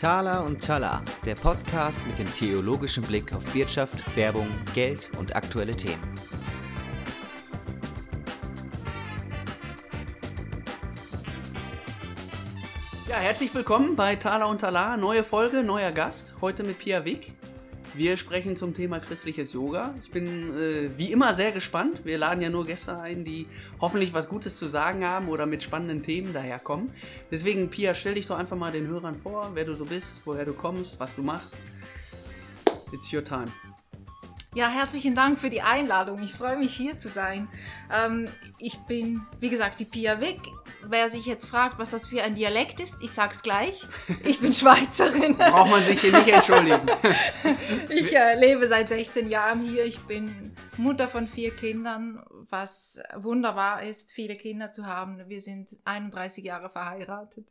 Thala und Tala, der Podcast mit dem theologischen Blick auf Wirtschaft, Werbung, Geld und aktuelle Themen. Ja, herzlich willkommen bei Thala und Tala. Neue Folge, neuer Gast. Heute mit Pia Wick. Wir sprechen zum Thema christliches Yoga. Ich bin äh, wie immer sehr gespannt. Wir laden ja nur Gäste ein, die hoffentlich was Gutes zu sagen haben oder mit spannenden Themen daherkommen. Deswegen, Pia, stell dich doch einfach mal den Hörern vor, wer du so bist, woher du kommst, was du machst. It's your time. Ja, herzlichen Dank für die Einladung. Ich freue mich hier zu sein. Ähm, ich bin, wie gesagt, die Pia Wick. Wer sich jetzt fragt, was das für ein Dialekt ist, ich sag's gleich. Ich bin Schweizerin. Braucht man sich hier nicht entschuldigen. ich äh, lebe seit 16 Jahren hier. Ich bin Mutter von vier Kindern, was wunderbar ist, viele Kinder zu haben. Wir sind 31 Jahre verheiratet.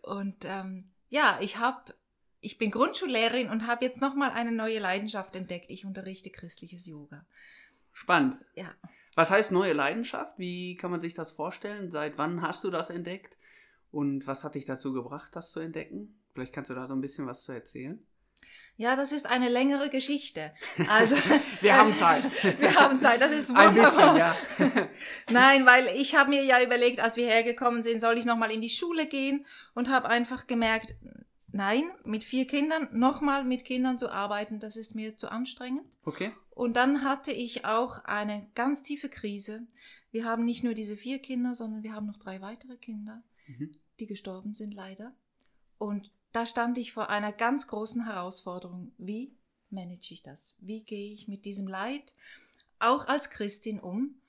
Und ähm, ja, ich habe ich bin Grundschullehrerin und habe jetzt nochmal eine neue Leidenschaft entdeckt. Ich unterrichte christliches Yoga. Spannend. Ja. Was heißt neue Leidenschaft? Wie kann man sich das vorstellen? Seit wann hast du das entdeckt? Und was hat dich dazu gebracht, das zu entdecken? Vielleicht kannst du da so ein bisschen was zu erzählen. Ja, das ist eine längere Geschichte. Also wir haben Zeit. wir haben Zeit. Das ist wunderbar. Ein bisschen, ja. Nein, weil ich habe mir ja überlegt, als wir hergekommen sind, soll ich noch mal in die Schule gehen und habe einfach gemerkt, nein, mit vier Kindern, nochmal mit Kindern zu arbeiten, das ist mir zu anstrengend. Okay. Und dann hatte ich auch eine ganz tiefe Krise. Wir haben nicht nur diese vier Kinder, sondern wir haben noch drei weitere Kinder, mhm. die gestorben sind leider. Und da stand ich vor einer ganz großen Herausforderung. Wie manage ich das? Wie gehe ich mit diesem Leid auch als Christin um?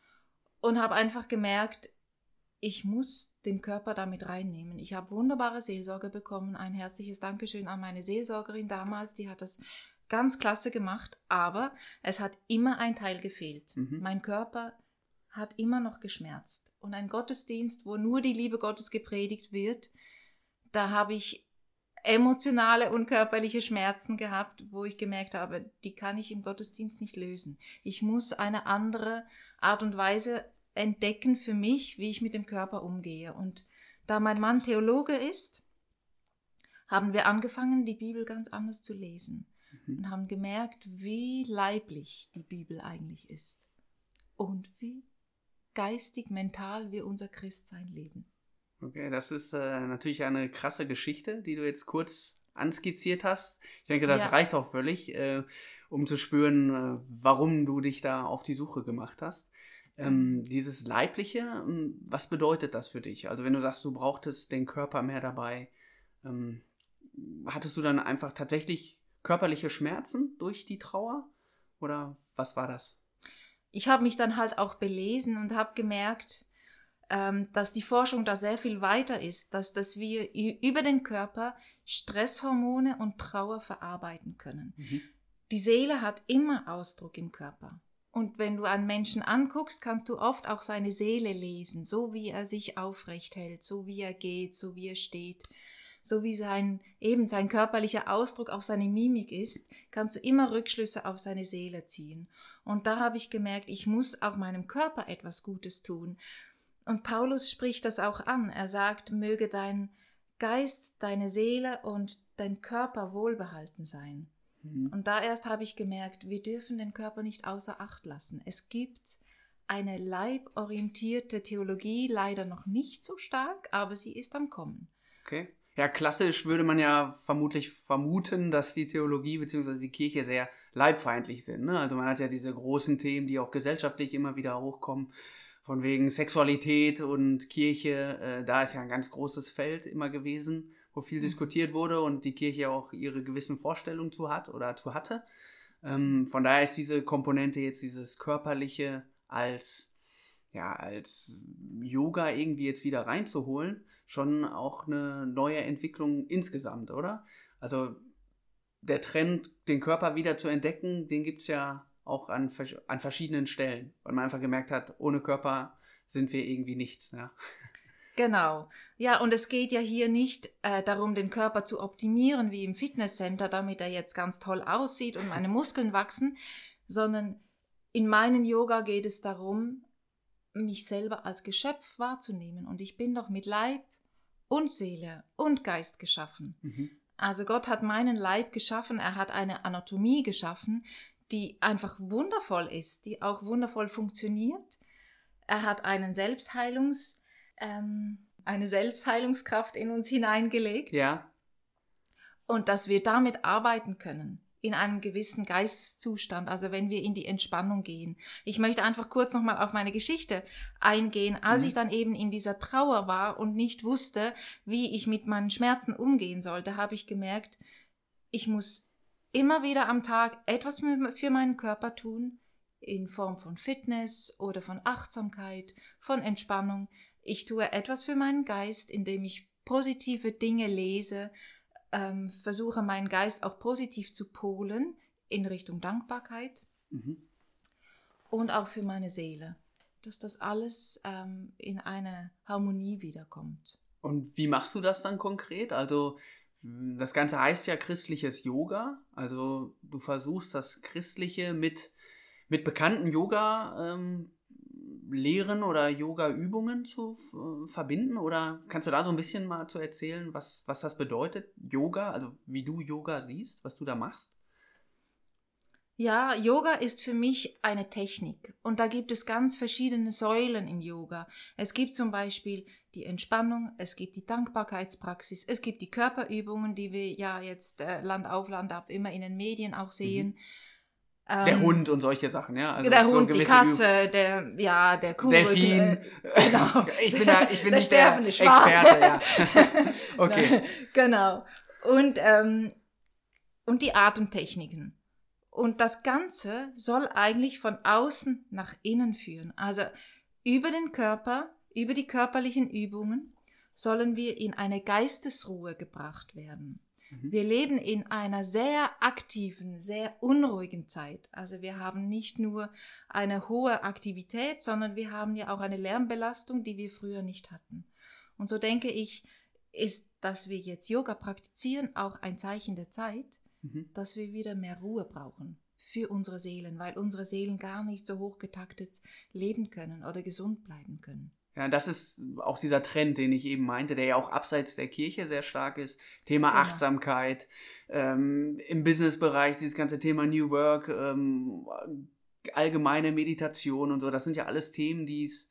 Und habe einfach gemerkt, ich muss den Körper damit reinnehmen. Ich habe wunderbare Seelsorge bekommen. Ein herzliches Dankeschön an meine Seelsorgerin damals, die hat das ganz klasse gemacht, aber es hat immer ein Teil gefehlt. Mhm. Mein Körper hat immer noch geschmerzt. Und ein Gottesdienst, wo nur die Liebe Gottes gepredigt wird, da habe ich emotionale und körperliche Schmerzen gehabt, wo ich gemerkt habe, die kann ich im Gottesdienst nicht lösen. Ich muss eine andere Art und Weise entdecken für mich, wie ich mit dem Körper umgehe. Und da mein Mann Theologe ist, haben wir angefangen, die Bibel ganz anders zu lesen mhm. und haben gemerkt, wie leiblich die Bibel eigentlich ist und wie geistig, mental wir unser Christsein leben. Okay, das ist äh, natürlich eine krasse Geschichte, die du jetzt kurz anskizziert hast. Ich denke, das ja. reicht auch völlig, äh, um zu spüren, äh, warum du dich da auf die Suche gemacht hast. Ähm, dieses Leibliche, ähm, was bedeutet das für dich? Also wenn du sagst, du brauchtest den Körper mehr dabei, ähm, hattest du dann einfach tatsächlich körperliche Schmerzen durch die Trauer? Oder was war das? Ich habe mich dann halt auch belesen und habe gemerkt, ähm, dass die Forschung da sehr viel weiter ist, dass, dass wir über den Körper Stresshormone und Trauer verarbeiten können. Mhm. Die Seele hat immer Ausdruck im Körper. Und wenn du einen Menschen anguckst, kannst du oft auch seine Seele lesen, so wie er sich aufrecht hält, so wie er geht, so wie er steht, so wie sein eben sein körperlicher Ausdruck, auch seine Mimik ist, kannst du immer Rückschlüsse auf seine Seele ziehen. Und da habe ich gemerkt, ich muss auch meinem Körper etwas Gutes tun. Und Paulus spricht das auch an. Er sagt, möge dein Geist, deine Seele und dein Körper wohlbehalten sein. Mhm. Und da erst habe ich gemerkt, wir dürfen den Körper nicht außer Acht lassen. Es gibt eine leiborientierte Theologie, leider noch nicht so stark, aber sie ist am Kommen. Okay. Ja, klassisch würde man ja vermutlich vermuten, dass die Theologie bzw. die Kirche sehr leibfeindlich sind. Ne? Also man hat ja diese großen Themen, die auch gesellschaftlich immer wieder hochkommen, von wegen Sexualität und Kirche. Äh, da ist ja ein ganz großes Feld immer gewesen wo viel mhm. diskutiert wurde und die Kirche auch ihre gewissen Vorstellungen zu hat oder zu hatte. Ähm, von daher ist diese Komponente jetzt dieses körperliche als ja als Yoga irgendwie jetzt wieder reinzuholen schon auch eine neue Entwicklung insgesamt, oder? Also der Trend, den Körper wieder zu entdecken, den gibt es ja auch an, an verschiedenen Stellen, weil man einfach gemerkt hat, ohne Körper sind wir irgendwie nichts. Ja. Genau. Ja, und es geht ja hier nicht äh, darum, den Körper zu optimieren wie im Fitnesscenter, damit er jetzt ganz toll aussieht und meine Muskeln wachsen, sondern in meinem Yoga geht es darum, mich selber als Geschöpf wahrzunehmen. Und ich bin doch mit Leib und Seele und Geist geschaffen. Mhm. Also Gott hat meinen Leib geschaffen, er hat eine Anatomie geschaffen, die einfach wundervoll ist, die auch wundervoll funktioniert. Er hat einen Selbstheilungs, ähm, eine Selbstheilungskraft in uns hineingelegt. Ja. Und dass wir damit arbeiten können in einem gewissen Geisteszustand, also wenn wir in die Entspannung gehen. Ich möchte einfach kurz nochmal auf meine Geschichte eingehen. Als mhm. ich dann eben in dieser Trauer war und nicht wusste, wie ich mit meinen Schmerzen umgehen sollte, habe ich gemerkt, ich muss immer wieder am Tag etwas für meinen Körper tun, in Form von Fitness oder von Achtsamkeit, von Entspannung. Ich tue etwas für meinen Geist, indem ich positive Dinge lese, ähm, versuche meinen Geist auch positiv zu polen in Richtung Dankbarkeit mhm. und auch für meine Seele, dass das alles ähm, in eine Harmonie wiederkommt. Und wie machst du das dann konkret? Also das Ganze heißt ja christliches Yoga. Also du versuchst das Christliche mit, mit bekannten Yoga ähm, Lehren oder Yoga-Übungen zu äh, verbinden? Oder kannst du da so ein bisschen mal zu erzählen, was, was das bedeutet, Yoga, also wie du Yoga siehst, was du da machst? Ja, Yoga ist für mich eine Technik und da gibt es ganz verschiedene Säulen im Yoga. Es gibt zum Beispiel die Entspannung, es gibt die Dankbarkeitspraxis, es gibt die Körperübungen, die wir ja jetzt äh, Land auf Land ab immer in den Medien auch sehen. Mhm. Der ähm, Hund und solche Sachen, ja. Also der so Hund, die Katze, Üb der, ja, der Kuh. Delfin. Äh, genau. ich bin, da, ich bin der nicht der Experte, ja. okay. genau. Und, ähm, und die Atemtechniken. Und das Ganze soll eigentlich von außen nach innen führen. Also über den Körper, über die körperlichen Übungen sollen wir in eine Geistesruhe gebracht werden. Mhm. Wir leben in einer sehr aktiven, sehr unruhigen Zeit. Also wir haben nicht nur eine hohe Aktivität, sondern wir haben ja auch eine Lärmbelastung, die wir früher nicht hatten. Und so denke ich, ist, dass wir jetzt Yoga praktizieren, auch ein Zeichen der Zeit, mhm. dass wir wieder mehr Ruhe brauchen für unsere Seelen, weil unsere Seelen gar nicht so hochgetaktet leben können oder gesund bleiben können. Ja, das ist auch dieser Trend, den ich eben meinte, der ja auch abseits der Kirche sehr stark ist. Thema genau. Achtsamkeit, ähm, im Businessbereich dieses ganze Thema New Work, ähm, allgemeine Meditation und so. Das sind ja alles Themen, die es,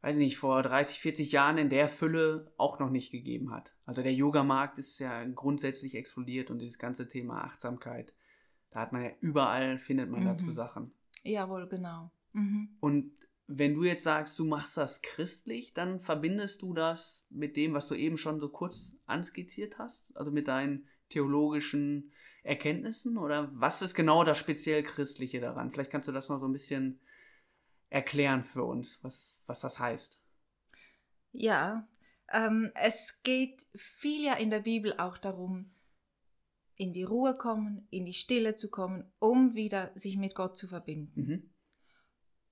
weiß ich nicht, vor 30, 40 Jahren in der Fülle auch noch nicht gegeben hat. Also der Yoga-Markt ist ja grundsätzlich explodiert und dieses ganze Thema Achtsamkeit, da hat man ja überall, findet man mhm. dazu Sachen. Jawohl, genau. Mhm. Und wenn du jetzt sagst, du machst das christlich, dann verbindest du das mit dem, was du eben schon so kurz anskizziert hast, also mit deinen theologischen Erkenntnissen oder was ist genau das speziell Christliche daran? Vielleicht kannst du das noch so ein bisschen erklären für uns, was, was das heißt. Ja, ähm, es geht viel ja in der Bibel auch darum, in die Ruhe kommen, in die Stille zu kommen, um wieder sich mit Gott zu verbinden. Mhm.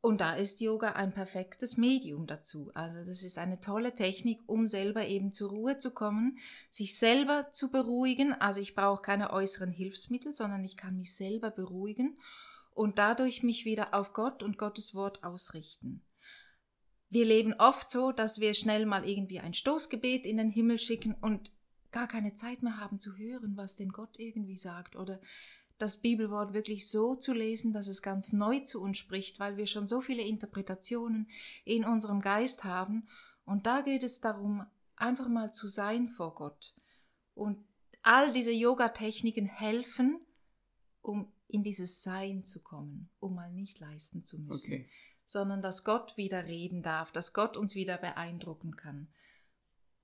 Und da ist Yoga ein perfektes Medium dazu. Also das ist eine tolle Technik, um selber eben zur Ruhe zu kommen, sich selber zu beruhigen. Also ich brauche keine äußeren Hilfsmittel, sondern ich kann mich selber beruhigen und dadurch mich wieder auf Gott und Gottes Wort ausrichten. Wir leben oft so, dass wir schnell mal irgendwie ein Stoßgebet in den Himmel schicken und gar keine Zeit mehr haben zu hören, was denn Gott irgendwie sagt oder das Bibelwort wirklich so zu lesen, dass es ganz neu zu uns spricht, weil wir schon so viele Interpretationen in unserem Geist haben. Und da geht es darum, einfach mal zu sein vor Gott. Und all diese Yoga-Techniken helfen, um in dieses Sein zu kommen, um mal nicht leisten zu müssen, okay. sondern dass Gott wieder reden darf, dass Gott uns wieder beeindrucken kann.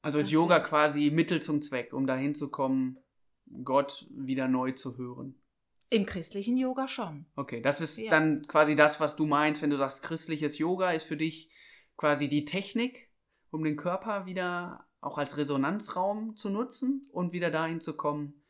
Also ist Yoga quasi Mittel zum Zweck, um dahin zu kommen, Gott wieder neu zu hören. Im christlichen Yoga schon. Okay, das ist ja. dann quasi das, was du meinst, wenn du sagst, christliches Yoga ist für dich quasi die Technik, um den Körper wieder auch als Resonanzraum zu nutzen und wieder dahin zu kommen,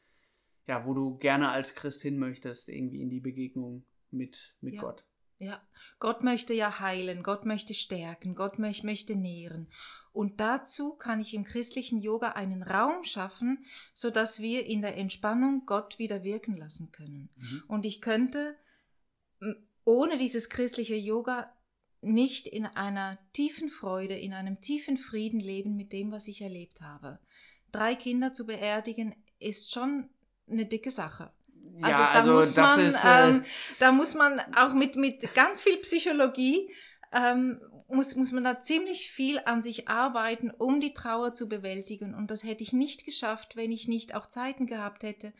ja, wo du gerne als Christ hin möchtest, irgendwie in die Begegnung mit, mit ja. Gott. Ja, Gott möchte ja heilen, Gott möchte stärken, Gott möchte, nähren. Und dazu kann ich im christlichen Yoga einen Raum schaffen, so dass wir in der Entspannung Gott wieder wirken lassen können. Mhm. Und ich könnte ohne dieses christliche Yoga nicht in einer tiefen Freude, in einem tiefen Frieden leben mit dem, was ich erlebt habe. Drei Kinder zu beerdigen ist schon eine dicke Sache. Ja, Also da also muss man, ist, äh, ähm, da muss man auch mit, mit ganz viel Psychologie, ähm, muss, muss man da ziemlich viel an sich arbeiten, um die Trauer zu bewältigen. Und das hätte ich nicht geschafft, wenn ich nicht auch Zeiten gehabt hätte,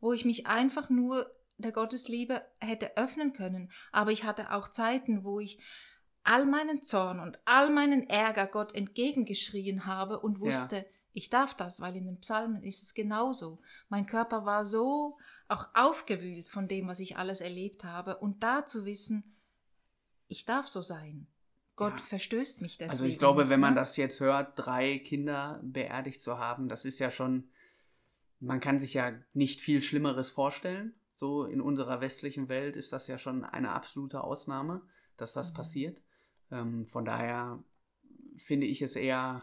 wo ich mich einfach nur der Gottesliebe hätte öffnen können. Aber ich hatte auch Zeiten, wo ich all meinen Zorn und all meinen Ärger Gott entgegengeschrien habe und wusste, ich darf das, weil in den Psalmen ist es genauso. Mein Körper war so auch aufgewühlt von dem, was ich alles erlebt habe. Und da zu wissen, ich darf so sein. Gott Ja. verstößt mich deswegen. Also ich glaube, nicht, wenn man ne? das jetzt hört, drei Kinder beerdigt zu haben, das ist ja schon, man kann sich ja nicht viel Schlimmeres vorstellen. So in unserer westlichen Welt ist das ja schon eine absolute Ausnahme, dass das Mhm. passiert. Ähm, von daher finde ich es eher,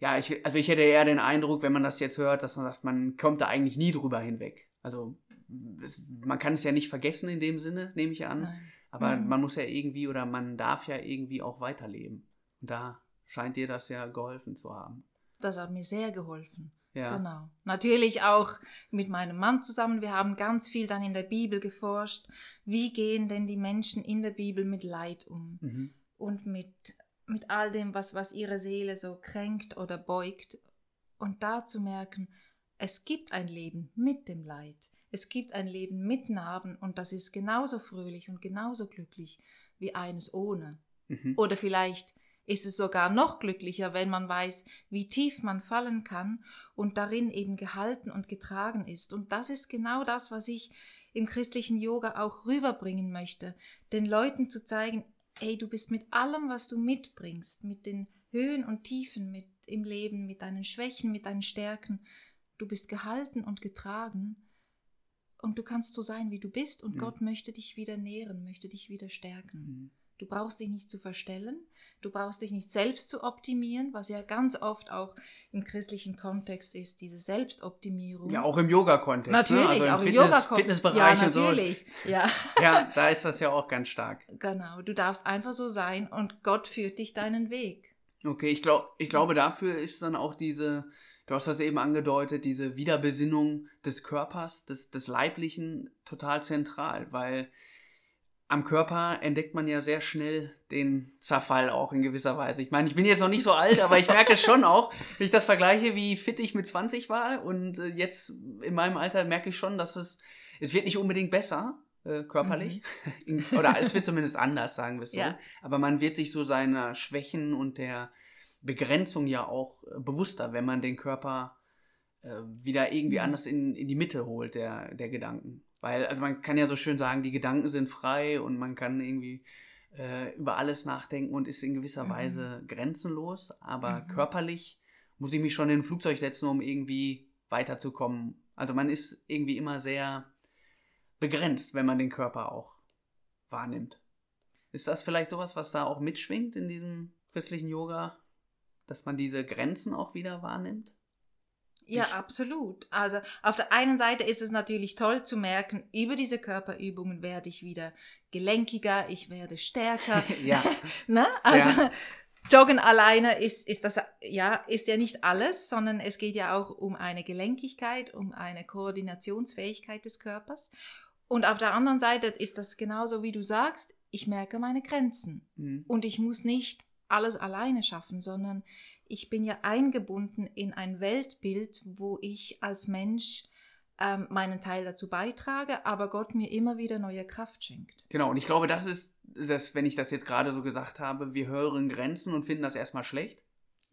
ja, ich, also ich hätte eher den Eindruck, wenn man das jetzt hört, dass man sagt, man kommt da eigentlich nie drüber hinweg. Also es, man kann es ja nicht vergessen in dem Sinne, nehme ich an. Nein. Aber Mhm. man muss ja irgendwie oder man darf ja irgendwie auch weiterleben. Da scheint dir das ja geholfen zu haben. Das hat mir sehr geholfen. Ja. Genau. Natürlich auch mit meinem Mann zusammen. Wir haben ganz viel dann in der Bibel geforscht. Wie gehen denn die Menschen in der Bibel mit Leid um? Mhm. Und mit, mit all dem, was, was ihre Seele so kränkt oder beugt. Und da zu merken, es gibt ein Leben mit dem Leid. Es gibt ein Leben mit Narben und das ist genauso fröhlich und genauso glücklich wie eines ohne. Mhm. Oder vielleicht ist es sogar noch glücklicher, wenn man weiß, wie tief man fallen kann und darin eben gehalten und getragen ist. Und das ist genau das, was ich im christlichen Yoga auch rüberbringen möchte, den Leuten zu zeigen, hey, du bist mit allem, was du mitbringst, mit den Höhen und Tiefen mit im Leben, mit deinen Schwächen, mit deinen Stärken, du bist gehalten und getragen und du kannst so sein, wie du bist und Mhm. Gott möchte dich wieder nähren, möchte dich wieder stärken. Mhm. Du brauchst dich nicht zu verstellen, du brauchst dich nicht selbst zu optimieren, was ja ganz oft auch im christlichen Kontext ist, diese Selbstoptimierung. Ja, auch im Yoga-Kontext. natürlich, ne? also auch im im Fitness, Yoga Fitnessbereich ja, und so. natürlich. Ja, Ja, da ist das ja auch ganz stark. genau. Du darfst einfach so sein und Gott führt dich deinen Weg. Okay, ich, glaub, ich glaube, dafür ist dann auch diese, du hast das eben angedeutet, diese Wiederbesinnung des Körpers, des, des Leiblichen total zentral, weil am Körper entdeckt man ja sehr schnell den Zerfall auch in gewisser Weise. Ich meine, ich bin jetzt noch nicht so alt, aber ich merke es schon auch, wenn ich das vergleiche, wie fit ich mit 20 war und äh, jetzt in meinem Alter merke ich schon, dass es, es wird nicht unbedingt besser, äh, körperlich. In- Oder es wird zumindest anders, sagen wir es so. Ja. Aber man wird sich so seiner Schwächen und der Begrenzung ja auch äh, bewusster, wenn man den Körper äh, wieder irgendwie Mhm. anders in, in die Mitte holt, der, der Gedanken. Weil, also man kann ja so schön sagen, die Gedanken sind frei und man kann irgendwie äh, über alles nachdenken und ist in gewisser Mhm. Weise grenzenlos. Aber Mhm. körperlich muss ich mich schon in ein Flugzeug setzen, um irgendwie weiterzukommen. Also man ist irgendwie immer sehr begrenzt, wenn man den Körper auch wahrnimmt. Ist das vielleicht sowas, was da auch mitschwingt in diesem christlichen Yoga, dass man diese Grenzen auch wieder wahrnimmt? Ja, Ich- absolut. Also auf der einen Seite ist es natürlich toll zu merken, über diese Körperübungen werde ich wieder gelenkiger, ich werde stärker. ja, ne? Also Ja. Joggen alleine ist, ist das ja ist ja nicht alles, sondern es geht ja auch um eine Gelenkigkeit, um eine Koordinationsfähigkeit des Körpers. Und auf der anderen Seite ist das genauso wie du sagst, ich merke meine Grenzen. Mhm. Und ich muss nicht alles alleine schaffen, sondern ich bin ja eingebunden in ein Weltbild, wo ich als Mensch ähm, meinen Teil dazu beitrage, aber Gott mir immer wieder neue Kraft schenkt. Genau, und ich glaube, das ist, das, wenn ich das jetzt gerade so gesagt habe, wir hören Grenzen und finden das erstmal schlecht.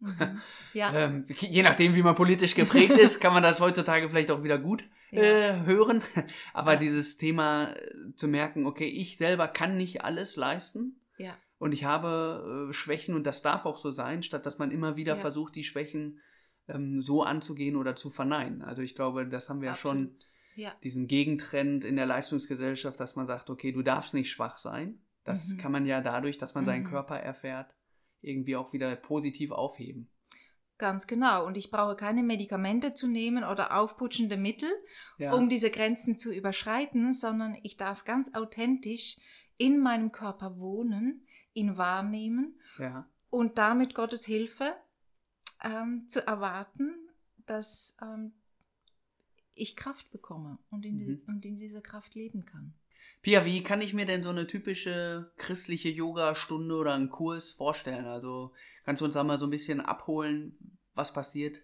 Mhm. Ja, Ähm, je nachdem, wie man politisch geprägt ist, kann man das heutzutage vielleicht auch wieder gut ja. äh, hören. Aber Ja. dieses Thema äh, zu merken, okay, ich selber kann nicht alles leisten ja. Und ich habe äh, Schwächen und das darf auch so sein, statt dass man immer wieder Ja. versucht, die Schwächen ähm, so anzugehen oder zu verneinen. Also ich glaube, das haben wir ja schon absolut. Ja, diesen Gegentrend in der Leistungsgesellschaft, dass man sagt, okay, du darfst nicht schwach sein. Das Mhm. kann man ja dadurch, dass man seinen Mhm. Körper erfährt, irgendwie auch wieder positiv aufheben. ganz genau. Und ich brauche keine Medikamente zu nehmen oder aufputschende Mittel, Ja. um diese Grenzen zu überschreiten, sondern ich darf ganz authentisch in meinem Körper wohnen, ihn wahrnehmen ja. und damit Gottes Hilfe ähm, zu erwarten, dass ähm, ich Kraft bekomme und in, die, und in dieser Kraft leben kann. Pia, wie kann ich mir denn so eine typische christliche Yoga-Stunde oder einen Kurs vorstellen? Also kannst du uns da mal so ein bisschen abholen, was passiert?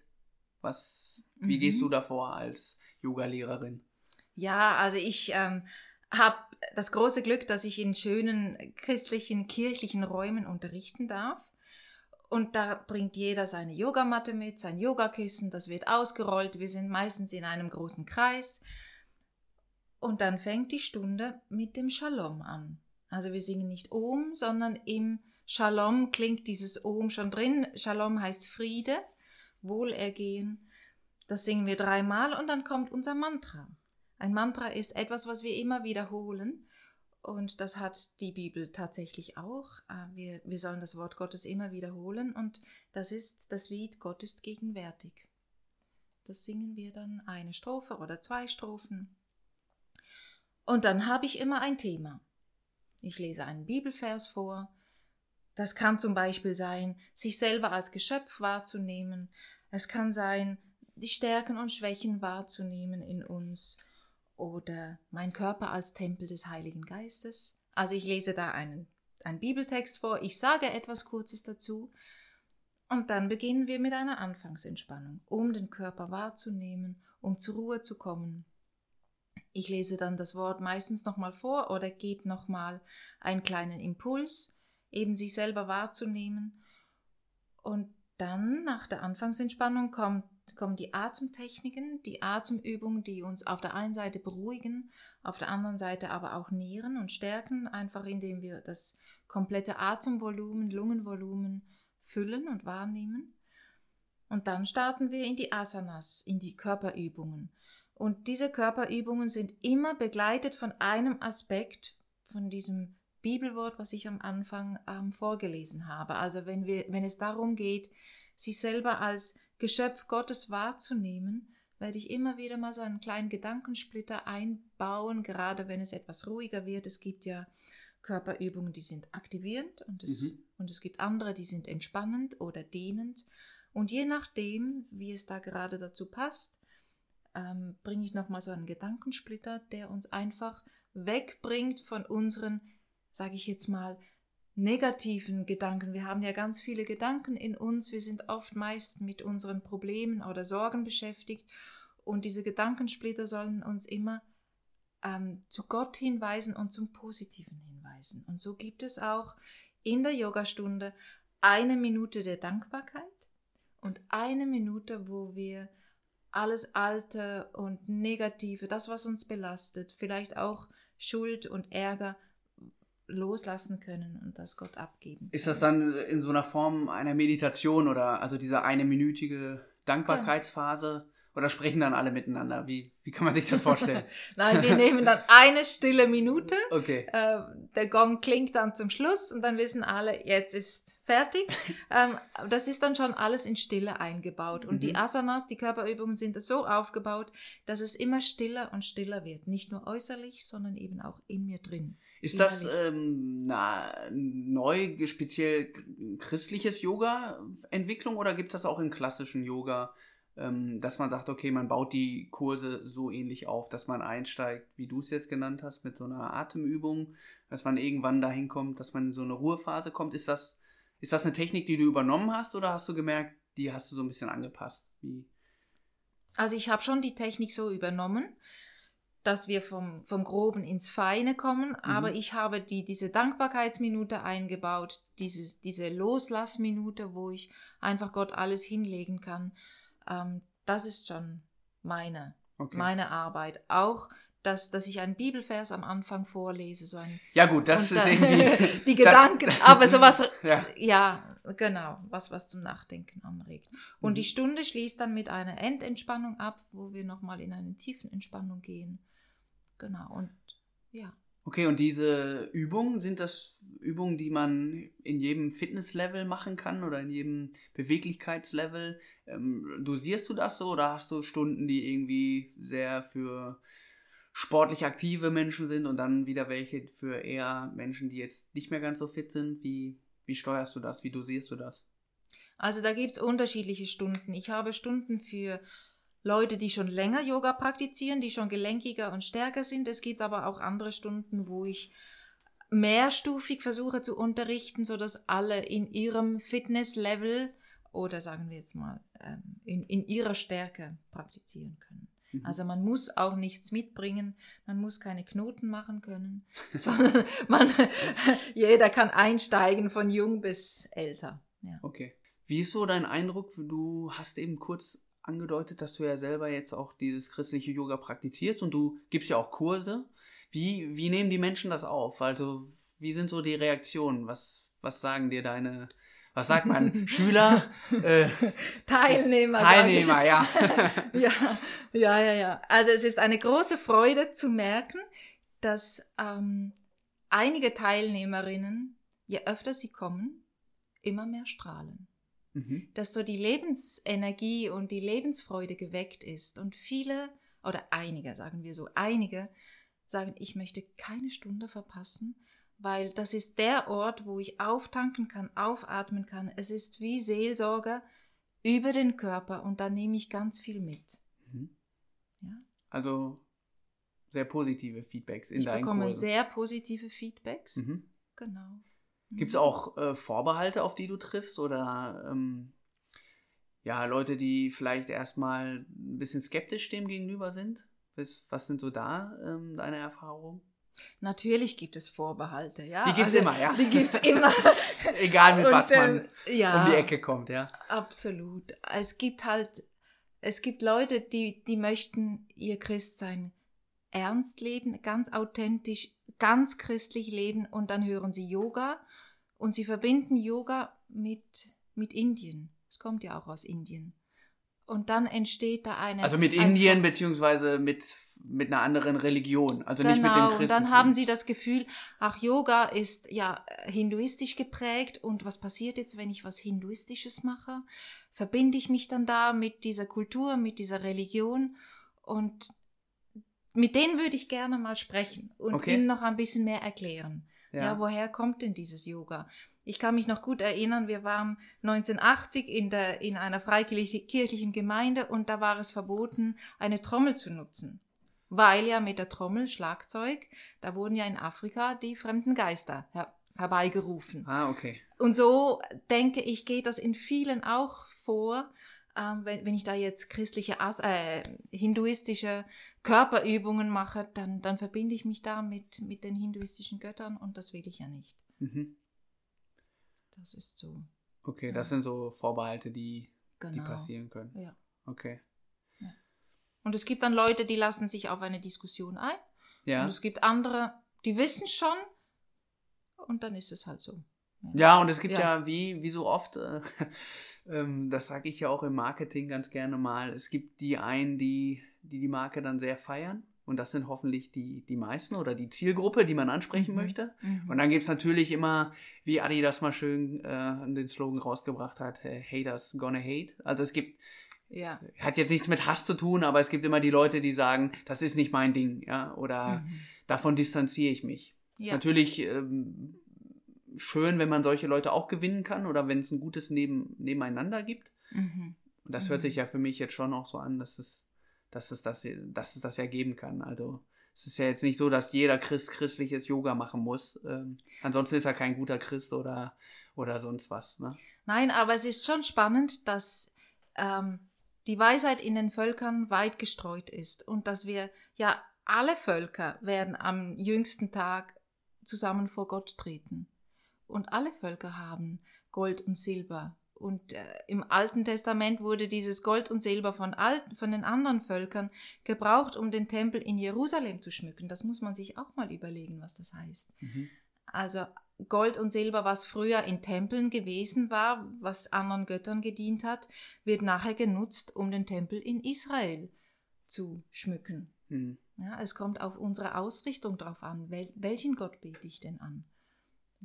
Was, wie mhm. gehst du davor als Yoga-Lehrerin? Ja, also ich ähm, habe das große Glück, dass ich in schönen christlichen, kirchlichen Räumen unterrichten darf. Und da bringt jeder seine Yogamatte mit, sein Yogakissen, das wird ausgerollt. Wir sind meistens in einem großen Kreis. Und dann fängt die Stunde mit dem Shalom an. Also wir singen nicht Om, sondern im Shalom klingt dieses Om schon drin. Shalom heißt Friede, Wohlergehen. Das singen wir dreimal und dann kommt unser Mantra. Ein Mantra ist etwas, was wir immer wiederholen. Und das hat die Bibel tatsächlich auch. Äh, wir, wir sollen das Wort Gottes immer wiederholen und das ist das Lied Gott ist gegenwärtig. Das singen wir dann eine Strophe oder zwei Strophen. Und dann habe ich immer ein Thema. Ich lese einen Bibelvers vor. Das kann zum Beispiel sein, sich selber als Geschöpf wahrzunehmen. Es kann sein, die Stärken und Schwächen wahrzunehmen in uns oder mein Körper als Tempel des Heiligen Geistes. Also ich lese da einen, einen Bibeltext vor, ich sage etwas Kurzes dazu und dann beginnen wir mit einer Anfangsentspannung, um den Körper wahrzunehmen, um zur Ruhe zu kommen. Ich lese dann das Wort meistens nochmal vor oder gebe nochmal einen kleinen Impuls, eben sich selber wahrzunehmen. Und dann nach der Anfangsentspannung kommt kommen die Atemtechniken, die Atemübungen, die uns auf der einen Seite beruhigen, auf der anderen Seite aber auch nähren und stärken, einfach indem wir das komplette Atemvolumen, Lungenvolumen füllen und wahrnehmen. Und dann starten wir in die Asanas, in die Körperübungen. Und diese Körperübungen sind immer begleitet von einem Aspekt von diesem Bibelwort, was ich am Anfang ähm, vorgelesen habe. Also wenn wir, wenn es darum geht, sich selber als Geschöpf Gottes wahrzunehmen, werde ich immer wieder mal so einen kleinen Gedankensplitter einbauen, gerade wenn es etwas ruhiger wird. Es gibt ja Körperübungen, die sind aktivierend und es, mhm. und es gibt andere, die sind entspannend oder dehnend. Und je nachdem, wie es da gerade dazu passt, ähm, bringe ich nochmal so einen Gedankensplitter, der uns einfach wegbringt von unseren, sage ich jetzt mal, negativen Gedanken. Wir haben ja ganz viele Gedanken in uns. Wir sind oft meist mit unseren Problemen oder Sorgen beschäftigt. Und diese Gedankensplitter sollen uns immer ähm, zu Gott hinweisen und zum Positiven hinweisen. Und so gibt es auch in der Yogastunde eine Minute der Dankbarkeit und eine Minute, wo wir alles Alte und Negative, das, was uns belastet, vielleicht auch Schuld und Ärger loslassen können und das Gott abgeben. Ist das dann in so einer Form einer Meditation oder also diese eine minütige Dankbarkeitsphase? Oder sprechen dann alle miteinander? Wie, wie kann man sich das vorstellen? Nein, wir nehmen dann eine stille Minute. Okay. Äh, der Gong klingt dann zum Schluss und dann wissen alle, jetzt ist fertig. ähm, das ist dann schon alles in Stille eingebaut. Und mhm. die Asanas, die Körperübungen sind so aufgebaut, dass es immer stiller und stiller wird. Nicht nur äußerlich, sondern eben auch in mir drin. Ist das ähm, na, neu, speziell christliches Yoga-Entwicklung oder gibt es das auch im klassischen Yoga, ähm, dass man sagt, okay, man baut die Kurse so ähnlich auf, dass man einsteigt, wie du es jetzt genannt hast, mit so einer Atemübung, dass man irgendwann dahin kommt, dass man in so eine Ruhephase kommt? Ist das, ist das eine Technik, die du übernommen hast oder hast du gemerkt, die hast du so ein bisschen angepasst? Wie? Also ich habe schon die Technik so übernommen dass wir vom, vom Groben ins Feine kommen, mhm. aber ich habe die, diese Dankbarkeitsminute eingebaut, dieses, diese Loslassminute, wo ich einfach Gott alles hinlegen kann. Ähm, das ist schon meine, okay. meine Arbeit. Auch dass, dass ich einen Bibelvers am Anfang vorlese. So ein, ja gut, das ist irgendwie... die Gedanken, aber sowas, ja. ja, genau, was, was zum Nachdenken anregt. Und mhm. die Stunde schließt dann mit einer Endentspannung ab, wo wir nochmal in eine tiefen Entspannung gehen. Genau, und ja. Okay, und diese Übungen, sind das Übungen, die man in jedem Fitnesslevel machen kann oder in jedem Beweglichkeitslevel? Ähm, dosierst du das so oder hast du Stunden, die irgendwie sehr für sportlich aktive Menschen sind und dann wieder welche für eher Menschen, die jetzt nicht mehr ganz so fit sind? Wie, wie steuerst du das? Wie dosierst du das? Also da gibt es unterschiedliche Stunden. Ich habe Stunden für Leute, die schon länger Yoga praktizieren, die schon gelenkiger und stärker sind. Es gibt aber auch andere Stunden, wo ich mehrstufig versuche zu unterrichten, sodass alle in ihrem Fitnesslevel oder sagen wir jetzt mal ähm, in, in ihrer Stärke praktizieren können. Mhm. Also man muss auch nichts mitbringen, man muss keine Knoten machen können, sondern man, jeder kann einsteigen von jung bis älter. Ja. Okay. Wie ist so dein Eindruck? Du hast eben kurz angedeutet, dass du ja selber jetzt auch dieses christliche Yoga praktizierst und du gibst ja auch Kurse. Wie, wie nehmen die Menschen das auf? Also, wie sind so die Reaktionen? Was, was sagen dir deine, was sagt man, Schüler? Äh, Teilnehmer. Teilnehmer, ja. ja. Ja, ja, ja. Also es ist eine große Freude zu merken, dass ähm, einige Teilnehmerinnen, je öfter sie kommen, immer mehr strahlen. Mhm. Dass so die Lebensenergie und die Lebensfreude geweckt ist. Und viele, oder einige, sagen wir so, einige sagen, ich möchte keine Stunde verpassen, weil das ist der Ort, wo ich auftanken kann, aufatmen kann. Es ist wie Seelsorge über den Körper und da nehme ich ganz viel mit. Mhm. Ja? Also sehr positive Feedbacks in ich deinen Ich bekomme sehr positive Feedbacks. Mhm. Genau. Gibt es auch äh, Vorbehalte, auf die du triffst oder ähm, ja, Leute, die vielleicht erstmal ein bisschen skeptisch dem gegenüber sind? Was, sind so da ähm, deine Erfahrungen? Natürlich gibt es Vorbehalte, ja. Die gibt es also, immer, ja. Die gibt es immer. Egal mit Und, was man ähm, ja, um die Ecke kommt, ja. Absolut. Es gibt halt, es gibt Leute, die, die möchten ihr Christsein ernst leben, ganz authentisch, ganz christlich leben und dann hören sie Yoga und sie verbinden Yoga mit, mit Indien. Es kommt ja auch aus Indien. Und dann entsteht da eine. Also mit Indien, beziehungsweise mit, mit einer anderen Religion, also genau, nicht mit dem Christentum. Und dann haben sie das Gefühl, ach, Yoga ist ja hinduistisch geprägt und was passiert jetzt, wenn ich was Hinduistisches mache? Verbinde ich mich dann da mit dieser Kultur, mit dieser Religion? Und mit denen würde ich gerne mal sprechen und okay. ihnen noch ein bisschen mehr erklären. Ja. ja, woher kommt denn dieses Yoga? Ich kann mich noch gut erinnern, wir waren 1980 in, der, in einer freikirchlichen Gemeinde und da war es verboten, eine Trommel zu nutzen. Weil ja mit der Trommel, Schlagzeug, da wurden ja in Afrika die fremden Geister her herbeigerufen. Ah, okay. Und so denke ich, geht das in vielen auch vor, ähm, wenn, wenn ich da jetzt christliche, äh, hinduistische Körperübungen mache, dann, dann verbinde ich mich da mit, mit den hinduistischen Göttern und das will ich ja nicht. Mhm. Das ist so. Okay, ja. das sind so Vorbehalte, die, genau. die passieren können. Ja. Okay. Ja. Und es gibt dann Leute, die lassen sich auf eine Diskussion ein. Ja. Und es gibt andere, die wissen schon und dann ist es halt so. Ja, und es gibt ja, ja wie, wie so oft, äh, ähm, das sage ich ja auch im Marketing ganz gerne mal, es gibt die einen, die die, die Marke dann sehr feiern. Und das sind hoffentlich die, die meisten oder die Zielgruppe, die man ansprechen mhm. möchte. Mhm. Und dann gibt es natürlich immer, wie Adi das mal schön äh, den Slogan rausgebracht hat, Haters gonna hate. Also es gibt, ja. hat jetzt nichts mit Hass zu tun, aber es gibt immer die Leute, die sagen, das ist nicht mein Ding, ja, oder mhm. davon distanziere ich mich. Ja. Ist natürlich ähm, schön, wenn man solche Leute auch gewinnen kann oder wenn es ein gutes Neben, Nebeneinander gibt. Mhm. Und das hört mhm. sich ja für mich jetzt schon auch so an, dass es, dass es das, dass es das ja geben kann. Also es ist ja jetzt nicht so, dass jeder Christ christliches Yoga machen muss. Ähm, ansonsten ist er kein guter Christ oder, oder sonst was. Ne? Nein, aber es ist schon spannend, dass ähm, die Weisheit in den Völkern weit gestreut ist und dass wir ja alle Völker werden am jüngsten Tag zusammen vor Gott treten. Und alle Völker haben Gold und Silber. Und äh, im Alten Testament wurde dieses Gold und Silber von, all, von den anderen Völkern gebraucht, um den Tempel in Jerusalem zu schmücken. Das muss man sich auch mal überlegen, was das heißt. Mhm. Also Gold und Silber, was früher in Tempeln gewesen war, was anderen Göttern gedient hat, wird nachher genutzt, um den Tempel in Israel zu schmücken. Mhm. Ja, es kommt auf unsere Ausrichtung drauf an. Wel welchen Gott bete ich denn an?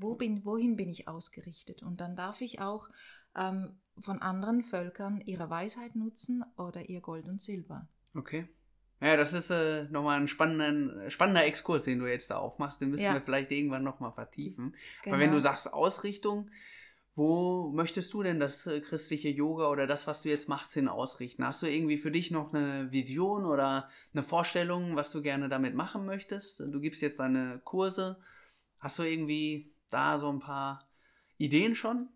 Wo bin, wohin bin ich ausgerichtet? Und dann darf ich auch ähm, von anderen Völkern ihre Weisheit nutzen oder ihr Gold und Silber. Okay. Ja, das ist äh, nochmal ein spannender, spannender Exkurs, den du jetzt da aufmachst. Den müssen ja. wir vielleicht irgendwann nochmal vertiefen. Genau. Aber wenn du sagst Ausrichtung, Wo möchtest du denn das äh, christliche Yoga oder das, was du jetzt machst, hin ausrichten? Hast du irgendwie für dich noch eine Vision oder eine Vorstellung, was du gerne damit machen möchtest? Du gibst jetzt deine Kurse. Hast du irgendwie da so ein paar Ideen schon?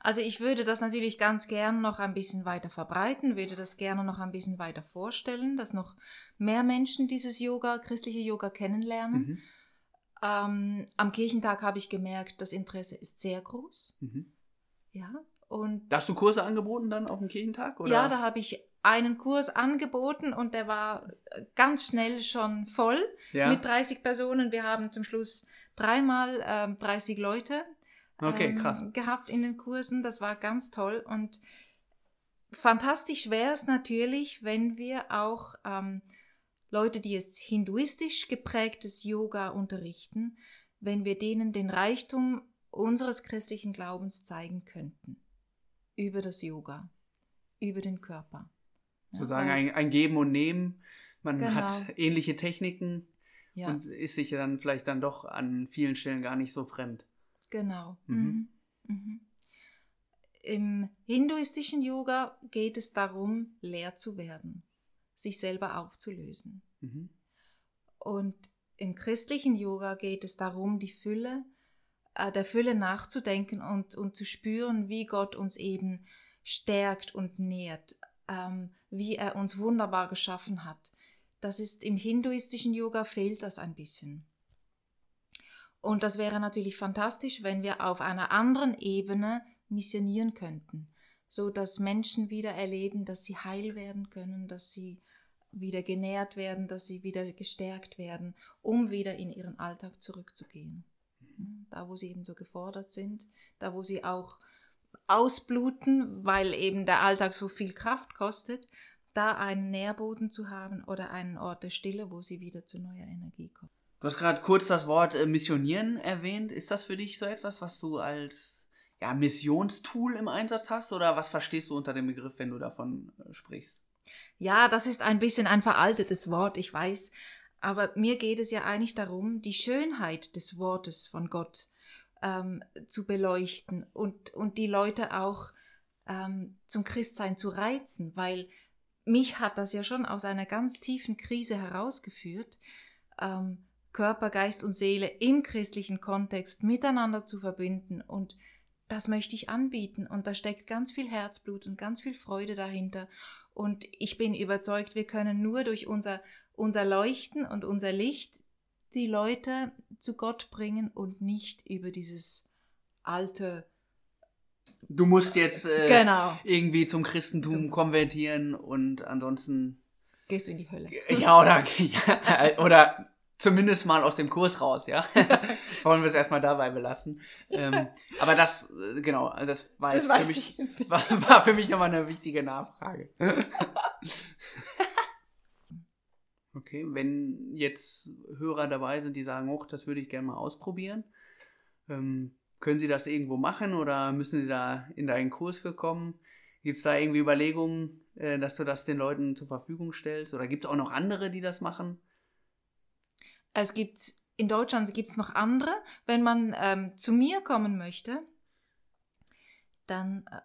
Also ich würde das natürlich ganz gern noch ein bisschen weiter verbreiten, würde das gerne noch ein bisschen weiter vorstellen, dass noch mehr Menschen dieses Yoga, christliche Yoga kennenlernen. Mhm. Ähm, am Kirchentag habe ich gemerkt, das Interesse ist sehr groß. Mhm. Ja. Und da hast du Kurse angeboten dann auf dem Kirchentag? Oder? Ja, da habe ich einen Kurs angeboten und der war ganz schnell schon voll ja. mit 30 Personen. Wir haben zum Schluss dreimal ähm, 30 Leute okay, ähm, gehabt in den Kursen. Das war ganz toll und fantastisch wäre es natürlich, wenn wir auch ähm, Leute, die jetzt hinduistisch geprägtes Yoga unterrichten, wenn wir denen den Reichtum unseres christlichen Glaubens zeigen könnten. Über das Yoga, über den Körper. Sozusagen ja, ein, ein, Geben und Nehmen. Man genau. hat ähnliche Techniken ja. und ist sich dann vielleicht dann doch an vielen Stellen gar nicht so fremd. Genau. Mhm. Mhm. mhm. Im hinduistischen Yoga geht es darum, leer zu werden, sich selber aufzulösen. Mhm. Und im christlichen Yoga geht es darum, die Fülle, äh, der Fülle nachzudenken und, und zu spüren, wie Gott uns eben stärkt und nährt, ähm, wie er uns wunderbar geschaffen hat. Das ist im hinduistischen Yoga fehlt das ein bisschen. Und das wäre natürlich fantastisch, wenn wir auf einer anderen Ebene missionieren könnten, so dass Menschen wieder erleben, dass sie heil werden können, dass sie wieder genährt werden, dass sie wieder gestärkt werden, um wieder in ihren Alltag zurückzugehen. Da, wo sie eben so gefordert sind, da, wo sie auch ausbluten, weil eben der Alltag so viel Kraft kostet, da einen Nährboden zu haben oder einen Ort der Stille, wo sie wieder zu neuer Energie kommen. Du hast gerade kurz das Wort äh, Missionieren erwähnt. Ist das für dich so etwas, was du als ja, Missionstool im Einsatz hast oder was verstehst du unter dem Begriff, wenn du davon äh, sprichst? Ja, das ist ein bisschen ein veraltetes Wort, ich weiß. Aber mir geht es ja eigentlich darum, die Schönheit des Wortes von Gott ähm, zu beleuchten und, und die Leute auch ähm, zum Christsein zu reizen, weil mich hat das ja schon aus einer ganz tiefen Krise herausgeführt, ähm, Körper, Geist und Seele im christlichen Kontext miteinander zu verbinden. Und das möchte ich anbieten. Und da steckt ganz viel Herzblut und ganz viel Freude dahinter. Und ich bin überzeugt, wir können nur durch unser, unser Leuchten und unser Licht die Leute zu Gott bringen und nicht über dieses alte Du musst jetzt äh, genau. irgendwie zum Christentum konvertieren und ansonsten gehst du in die Hölle. Ja, oder, ja, oder zumindest mal aus dem Kurs raus, ja. Wollen wir es erstmal dabei belassen. Ähm, aber das, äh, genau, also das war, das für mich, war, war, für mich nochmal eine wichtige Nachfrage. okay, wenn jetzt Hörer dabei sind, die sagen, oh, das würde ich gerne mal ausprobieren, ähm, können Sie das irgendwo machen oder müssen Sie da in deinen Kurs für kommen? Gibt es da irgendwie Überlegungen, äh, dass du das den Leuten zur Verfügung stellst? Oder gibt es auch noch andere, die das machen? Es gibt in Deutschland gibt es noch andere. Wenn man ähm, zu mir kommen möchte, dann äh,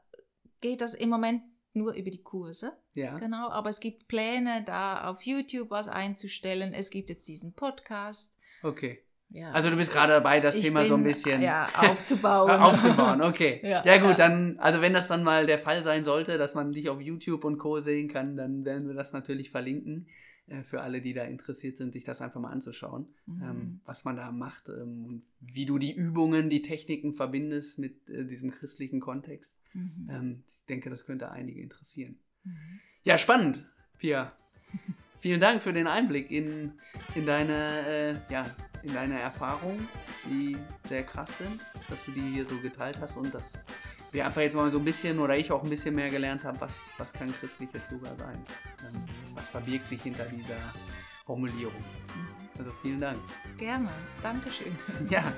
geht das im Moment nur über die Kurse. Ja. Genau, aber es gibt Pläne, da auf YouTube was einzustellen. Es gibt jetzt diesen Podcast. Okay. Ja. Also du bist gerade dabei, das ich Thema bin, so ein bisschen ja, aufzubauen. aufzubauen, okay. ja, ja, gut, dann, also wenn das dann mal der Fall sein sollte, dass man dich auf YouTube und Co. sehen kann, dann werden wir das natürlich verlinken. Äh, für alle, die da interessiert sind, sich das einfach mal anzuschauen, mhm. ähm, was man da macht ähm, und wie du die Übungen, die Techniken verbindest mit äh, diesem christlichen Kontext. Mhm. Ähm, ich denke, das könnte einige interessieren. Mhm. Ja, spannend, Pia. Vielen Dank für den Einblick in, in, deine, äh, ja, in deine Erfahrungen, die sehr krass sind, dass du die hier so geteilt hast und dass wir einfach jetzt mal so ein bisschen oder ich auch ein bisschen mehr gelernt habe, was, was kann christliches Yoga sein? Ähm, was verbirgt sich hinter dieser Formulierung? Also vielen Dank. Gerne, Dankeschön. Ja.